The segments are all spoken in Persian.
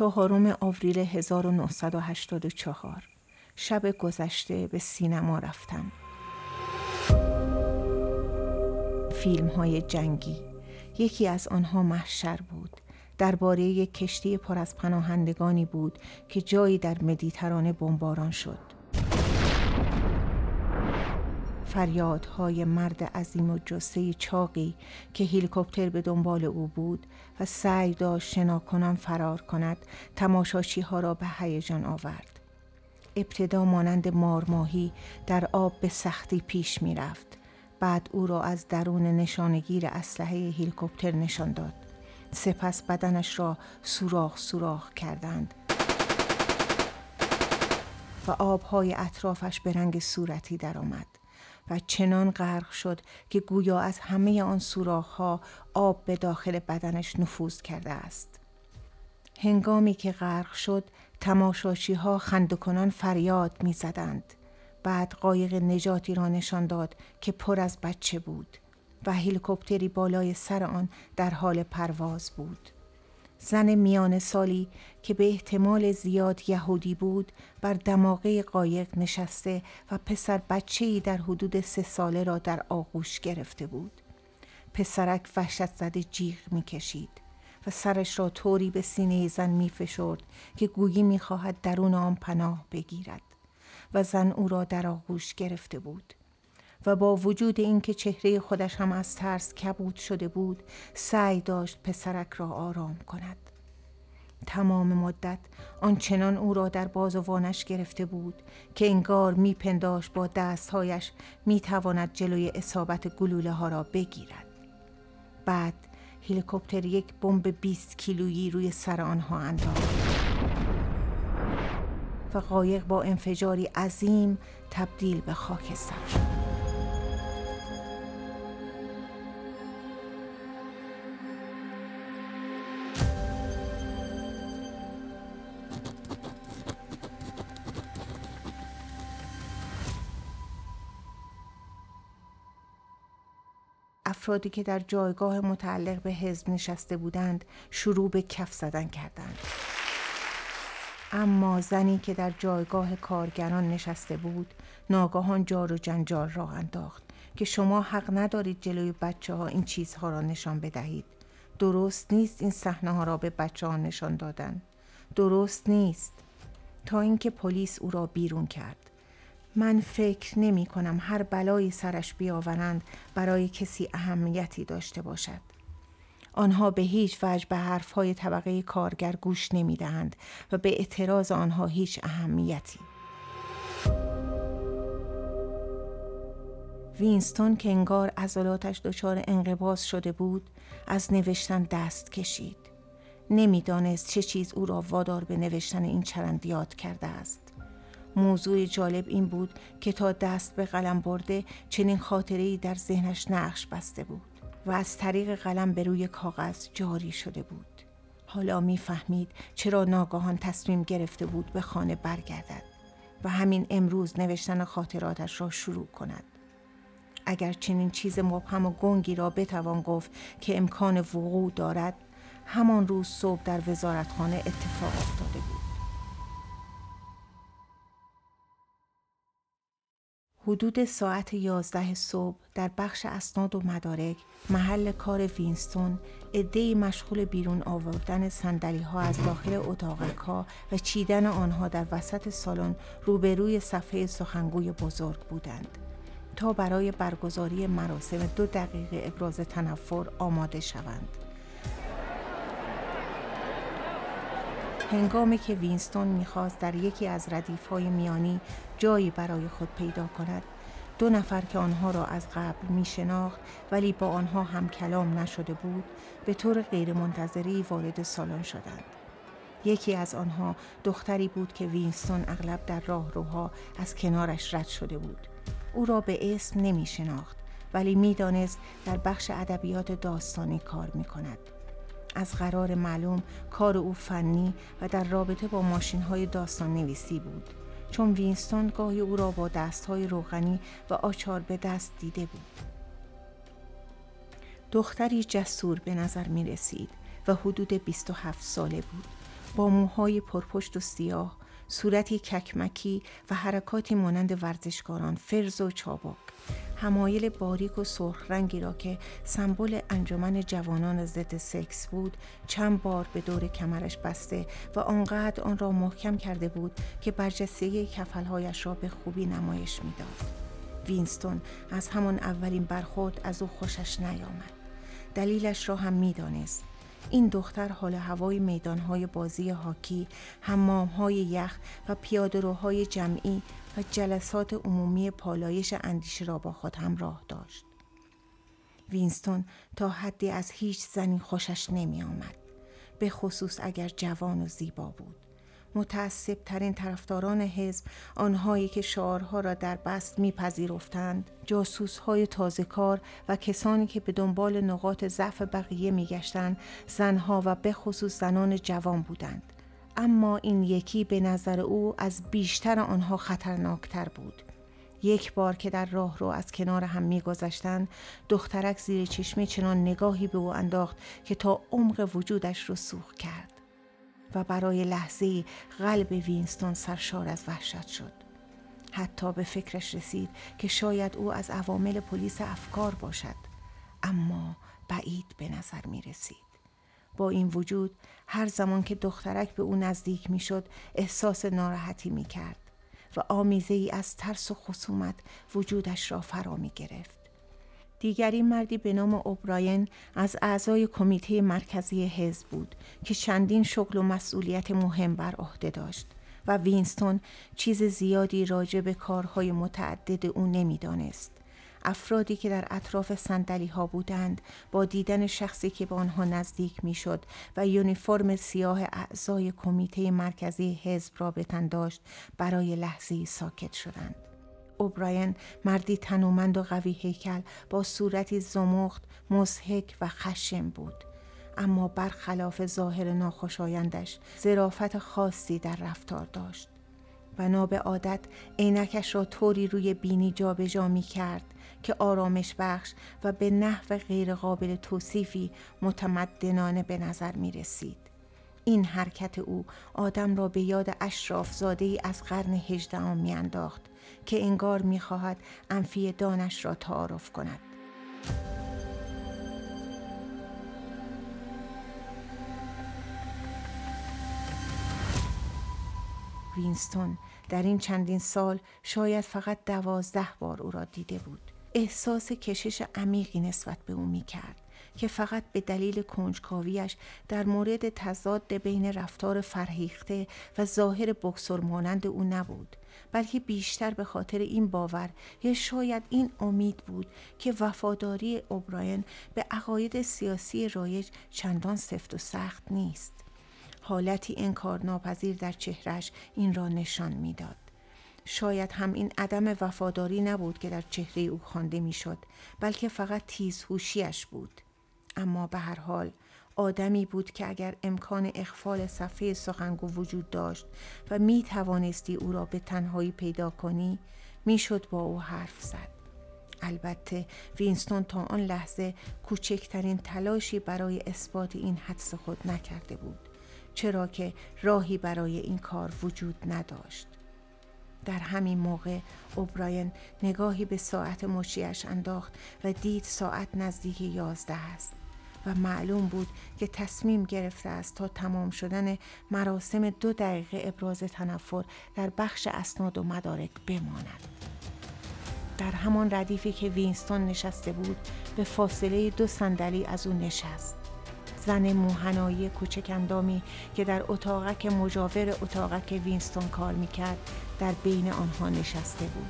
چهارم آوریل 1984 شب گذشته به سینما رفتم. فیلم های جنگی. یکی از آنها محشر بود. درباره یک کشتی پر از پناهندگانی بود که جایی در مدیترانه بمباران شد. فریادهای مرد عظیم و جسه چاقی که هلیکوپتر به دنبال او بود و سعی داشت شناکنان فرار کند تماشاچی ها را به هیجان آورد. ابتدا مانند مارماهی در آب به سختی پیش می رفت. بعد او را از درون نشانگیر اسلحه هلیکوپتر نشان داد. سپس بدنش را سوراخ سوراخ کردند و آبهای اطرافش به رنگ صورتی درآمد. و چنان غرق شد که گویا از همه آن ها آب به داخل بدنش نفوذ کرده است. هنگامی که غرق شد تماشاشی ها خندکنان فریاد می زدند. بعد قایق نجاتی را نشان داد که پر از بچه بود و هلیکوپتری بالای سر آن در حال پرواز بود. زن میان سالی که به احتمال زیاد یهودی بود بر دماغه قایق نشسته و پسر بچه‌ای در حدود سه ساله را در آغوش گرفته بود. پسرک وحشت زده جیغ می‌کشید و سرش را طوری به سینه زن می فشرد که گویی می‌خواهد درون آن پناه بگیرد و زن او را در آغوش گرفته بود. و با وجود اینکه چهره خودش هم از ترس کبود شده بود سعی داشت پسرک را آرام کند. تمام مدت آنچنان او را در بازوانش گرفته بود که انگار میپنداشت با دستهایش می‌تواند جلوی اصابت گلوله ها را بگیرد. بعد هلیکوپتر یک بمب 20 کیلویی روی سر آنها انداخت و قایق با انفجاری عظیم تبدیل به خاکستر شد. افرادی که در جایگاه متعلق به حزب نشسته بودند شروع به کف زدن کردند. اما زنی که در جایگاه کارگران نشسته بود ناگاهان جار و جنجال را انداخت که شما حق ندارید جلوی بچه ها این چیزها را نشان بدهید. درست نیست این صحنه ها را به بچه ها نشان دادن. درست نیست. تا اینکه پلیس او را بیرون کرد. من فکر نمی کنم هر بلایی سرش بیاورند برای کسی اهمیتی داشته باشد. آنها به هیچ وجه به حرفهای طبقه کارگر گوش نمی دهند و به اعتراض آنها هیچ اهمیتی. وینستون که انگار عضلاتش دچار انقباز شده بود از نوشتن دست کشید. نمی‌دانست چه چیز او را وادار به نوشتن این چرندیات کرده است. موضوع جالب این بود که تا دست به قلم برده چنین خاطره در ذهنش نقش بسته بود و از طریق قلم به روی کاغذ جاری شده بود. حالا می‌فهمید چرا ناگاهان تصمیم گرفته بود به خانه برگردد و همین امروز نوشتن خاطراتش را شروع کند. اگر چنین چیز مبهم و گنگی را بتوان گفت که امکان وقوع دارد همان روز صبح در وزارتخانه اتفاق افتاده بود. حدود ساعت یازده صبح در بخش اسناد و مدارک محل کار وینستون عدهای مشغول بیرون آوردن سندلی ها از داخل اتاقک ها و چیدن آنها در وسط سالن روبروی صفحه سخنگوی بزرگ بودند. تا برای برگزاری مراسم دو دقیقه ابراز تنفر آماده شوند. هنگامی که وینستون می‌خواست در یکی از ردیف های میانی جایی برای خود پیدا کند. دو نفر که آنها را از قبل می شناخت ولی با آنها هم کلام نشده بود به طور غیرمنتظری وارد سالن شدند. یکی از آنها دختری بود که وینستون اغلب در راهروها از کنارش رد شده بود. او را به اسم نمی شناخت ولی می‌دانست در بخش ادبیات داستانی کار می کند از قرار معلوم کار او فنی و در رابطه با ماشین های داستان نویسی بود چون وینستون گاهی او را با دست های روغنی و آچار به دست دیده بود. دختری جسور به نظر می رسید و حدود 27 ساله بود. با موهای پرپشت و سیاه صورتی ککمکی و حرکاتی مانند ورزشکاران فرز و چابک. همایل باریک و سرخ رنگی را که سمبل انجمن جوانان ضد سکس بود چند بار به دور کمرش بسته و آنقدر آن را محکم کرده بود که برجستگی کفلهایش را به خوبی نمایش می‌داد. وینستون از همان اولین برخورد از او خوشش نیامد. دلیلش را هم می‌دانست. این دختر حال هوای میدانهای بازی هاکی، حمامهای یخ و پیادهروهای جمعی و جلسات عمومی پالایش اندیشه را با خود همراه داشت. وینستون تا حدی از هیچ زنی خوشش نمی آمد. به خصوص اگر جوان و زیبا بود. متعصب ترین طرفداران حزب آنهایی که شعارها را در بست میپذیرفتند. جاسوس های تازه کار و کسانی که به دنبال نقاط ضعف بقیه میگشتند زنها و به خصوص زنان جوان بودند. اما این یکی به نظر او از بیشتر آنها خطرناکتر بود. یک بار که در راه رو از کنار هم میگذشتند دخترک زیر چشمی چنان نگاهی به او انداخت که تا عمق وجودش رو سوخ کرد. و برای لحظه قلب وینستون سرشار از وحشت شد. حتی به فکرش رسید که شاید او از عوامل پلیس افکار باشد اما بعید به نظر می رسید. با این وجود هر زمان که دخترک به او نزدیک می شد احساس ناراحتی می کرد و آمیزه ای از ترس و خصومت وجودش را فرا می گرفت. دیگری مردی به نام اوبراین از اعضای کمیته مرکزی حزب بود که چندین شغل و مسئولیت مهم بر عهده داشت و وینستون چیز زیادی راجع به کارهای متعدد او نمی‌دانست. افرادی که در اطراف سندلی ها بودند با دیدن شخصی که به آنها نزدیک می‌شد و یونیفرم سیاه اعضای کمیته مرکزی حزب را به داشت برای لحظه ساکت شدند. اوبراین مردی تنومند و قوی هیکل با صورتی زمخت، مزهک و خشم بود. اما برخلاف ظاهر ناخوشایندش ظرافت خاصی در رفتار داشت. بنا به عادت عینکش را طوری روی بینی جابجا جا می کرد که آرامش بخش و به نحو غیرقابل توصیفی متمدنانه به نظر می رسید. این حرکت او آدم را به یاد اشراف زاده ای از قرن هجدهم میانداخت که انگار می‌خواهد انفی دانش را تعارف کند. وینستون در این چندین سال شاید فقط دوازده بار او را دیده بود. احساس کشش عمیقی نسبت به او می کرد که فقط به دلیل کنجکاویش در مورد تضاد بین رفتار فرهیخته و ظاهر بکسور مانند او نبود بلکه بیشتر به خاطر این باور یا شاید این امید بود که وفاداری اوبراین به عقاید سیاسی رایج چندان سفت و سخت نیست. حالتی انکار ناپذیر در چهرش این را نشان می‌داد. شاید هم این عدم وفاداری نبود که در چهره او خوانده می‌شد بلکه فقط تیزهوشیش بود. اما به هر حال آدمی بود که اگر امکان اخفال صفحه سخنگو وجود داشت و می توانستی او را به تنهایی پیدا کنی می‌شد با او حرف زد. البته وینستون تا آن لحظه کوچکترین تلاشی برای اثبات این حدس خود نکرده بود چرا که راهی برای این کار وجود نداشت. در همین موقع اوبراین نگاهی به ساعت مچیش انداخت و دید ساعت نزدیک یازده است. و معلوم بود که تصمیم گرفته است تا تمام شدن مراسم دو دقیقه ابراز تنفر در بخش اسناد و مدارک بماند. در همان ردیفی که وینستون نشسته بود به فاصله دو صندلی از او نشست. زن موهنایی کوچک اندامی که در اتاقک مجاور اتاقک وینستون کار می‌کرد در بین آنها نشسته بود.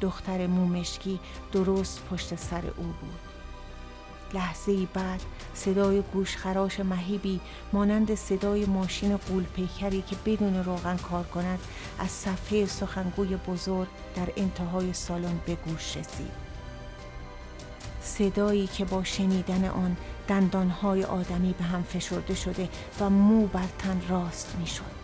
دختر مومشکی درست پشت سر او بود. لحظه بعد صدای گوشخراش مهیبی مانند صدای ماشین قولپیکری که بدون روغن کار کند از صفحه سخنگوی بزرگ در انتهای سالن به گوش رسید صدایی که با شنیدن آن دندانهای آدمی به هم فشرده شده و مو بر تن راست می شد.